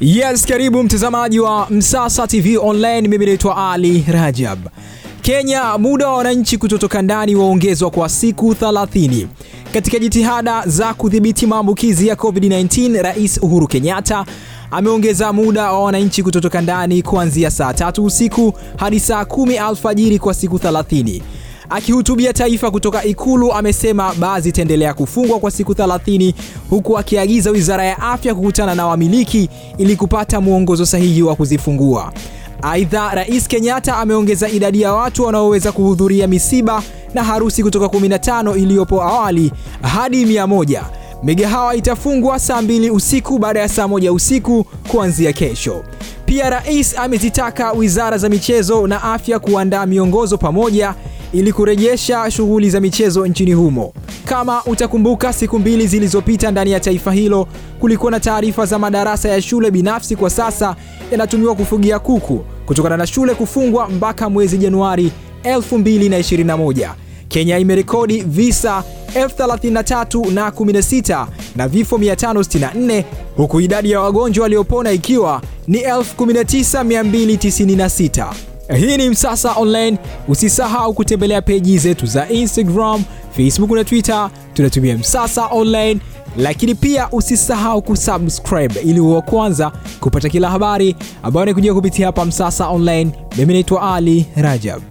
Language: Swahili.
Yes, karibu mtazamaji wa Msasa TV Online. Mimi naitwa Ali Rajab. Kenya, muda wa wananchi kutotoka ndani waongezwa kwa siku 30. Katika jitihada za kudhibiti maambukizi ya COVID-19, Rais Uhuru Kenyatta ameongeza muda wa wananchi kutotoka ndani kuanzia saa tatu usiku hadi saa kumi alfajiri kwa siku 30. Akihutubia taifa kutoka Ikulu amesema baa zitaendelea kufungwa kwa siku 30 huku akiagiza Wizara ya Afya kukutana na wamiliki ili kupata mwongozo sahihi wa kuzifungua. Aidha, Rais Kenyatta ameongeza idadi ya watu wanaoweza kuhudhuria misiba na harusi kutoka 15 iliyopo awali hadi 100. Migahawa itafungwa saa mbili usiku baada ya saa moja usiku kuanzia kesho. Pia rais amezitaka wizara za michezo na afya kuandaa miongozo pamoja ili kurejesha shughuli za michezo nchini humo. Kama utakumbuka, siku mbili zilizopita ndani ya taifa hilo kulikuwa na taarifa za madarasa ya shule binafsi kwa sasa yanatumiwa kufugia kuku kutokana na shule kufungwa mpaka mwezi Januari 2021. Kenya imerekodi visa 33 na 16 na vifo 564 huku idadi ya wagonjwa waliopona ikiwa ni 19296. Hii ni Msasa Online. Usisahau kutembelea peji zetu za Instagram, Facebook na Twitter, tunatumia Msasa Online, lakini pia usisahau kusubscribe ili uwe kwanza kupata kila habari ambayo inakujia kupitia hapa Msasa Online. Mimi naitwa Ali Rajab.